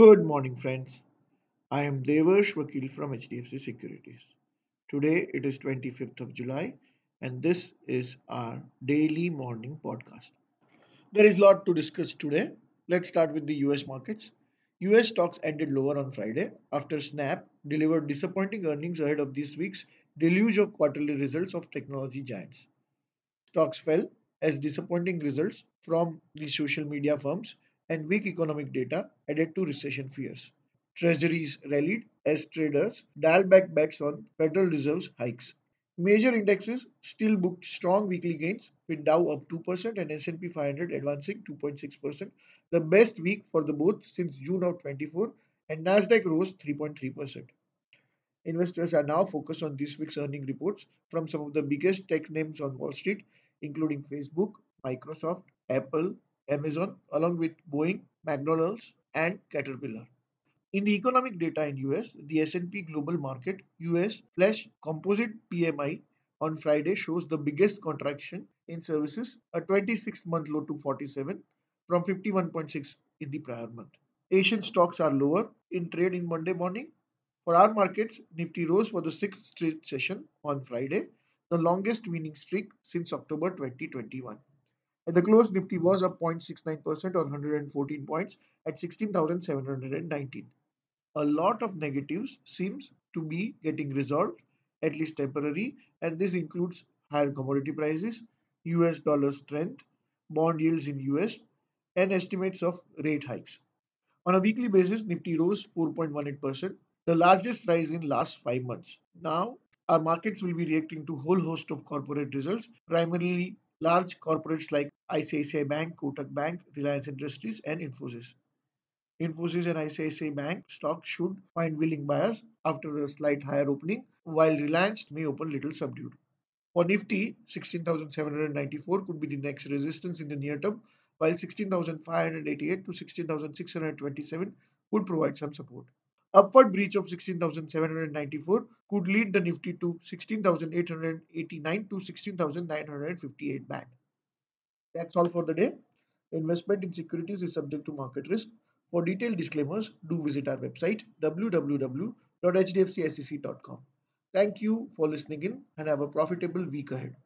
Good morning, friends. I am Devarsh Vakil from HDFC Securities. Today it is 25th of July, and this is our daily morning podcast. There is a lot to discuss today. Let's start with the US markets. US stocks ended lower on Friday after Snap delivered disappointing earnings ahead of this week's deluge of quarterly results of technology giants. Stocks fell as disappointing results from the social media firms and weak economic data added to recession fears. Treasuries rallied as traders dialed back bets on Federal Reserve's hikes. Major indexes still booked strong weekly gains, with Dow up 2% and S&P 500 advancing 2.6%, the best week for the both since June of 24, and Nasdaq rose 3.3%. Investors are now focused on this week's earning reports from some of the biggest tech names on Wall Street, including Facebook, Microsoft, Apple, Amazon, along with Boeing, McDonald's, and Caterpillar. In the economic data in US, the S&P Global Market US Flash Composite PMI on Friday shows the biggest contraction in services, a 26-month low to 47 from 51.6 in the prior month. Asian stocks are lower in trade in Monday morning. For our markets, Nifty rose for the sixth straight session on Friday, the longest winning streak since October 2021. At the close, Nifty was up 0.69% or 114 points at 16,719. A lot of negatives seems to be getting resolved, at least temporary, and this includes higher commodity prices, US dollar strength, bond yields in US, and estimates of rate hikes. On a weekly basis, Nifty rose 4.18%, the largest rise in last 5 months. Now, our markets will be reacting to whole host of corporate results, primarily large corporates like ICICI Bank, Kotak Bank, Reliance Industries, and Infosys. Infosys and ICICI Bank stock should find willing buyers after a slight higher opening, while Reliance may open little subdued. For Nifty, 16,794 could be the next resistance in the near term, while 16,588 to 16,627 would provide some support. Upward breach of 16,794 could lead the Nifty to 16,889 to 16,958 band. That's all for the day. Investment in securities is subject to market risk. For detailed disclaimers, do visit our website www.hdfcsec.com. Thank you for listening in and have a profitable week ahead.